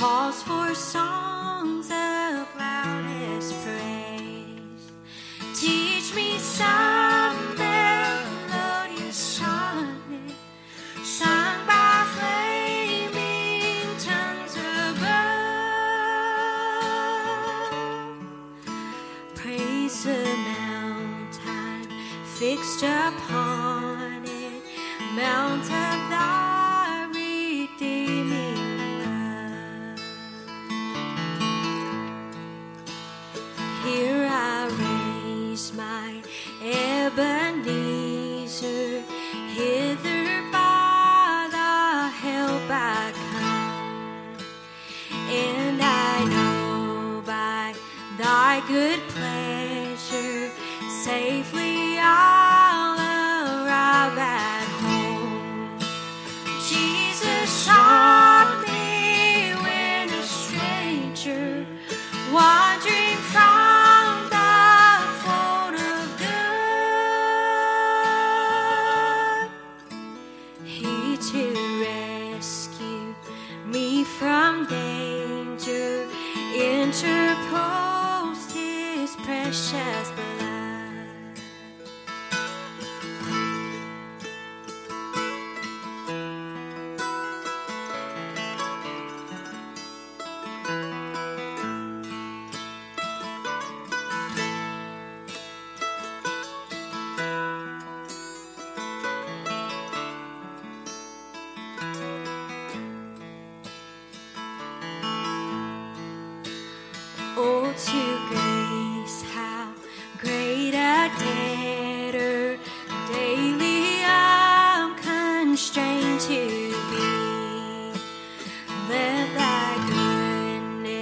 calls for songs of loudest praise. Teach me some melodious sonnet, sung by flaming tongues above. Praise the mountain fixed upon it, mount of thy good pleasure safely I'll arrive at home. Jesus sought me when a stranger, wandering from the fold of good. He to rescue me from danger, interposed precious blood. Oh, to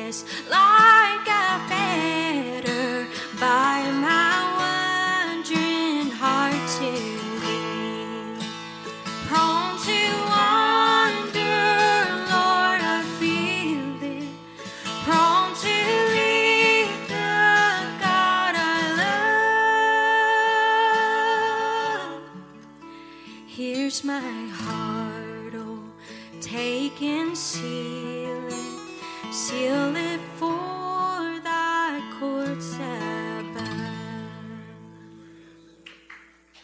goodness, like a fetter, by my wandering heart to thee. Prone to wander, Lord, I feel it prone to leave the God I love. Here's my heart, oh, take and seal it for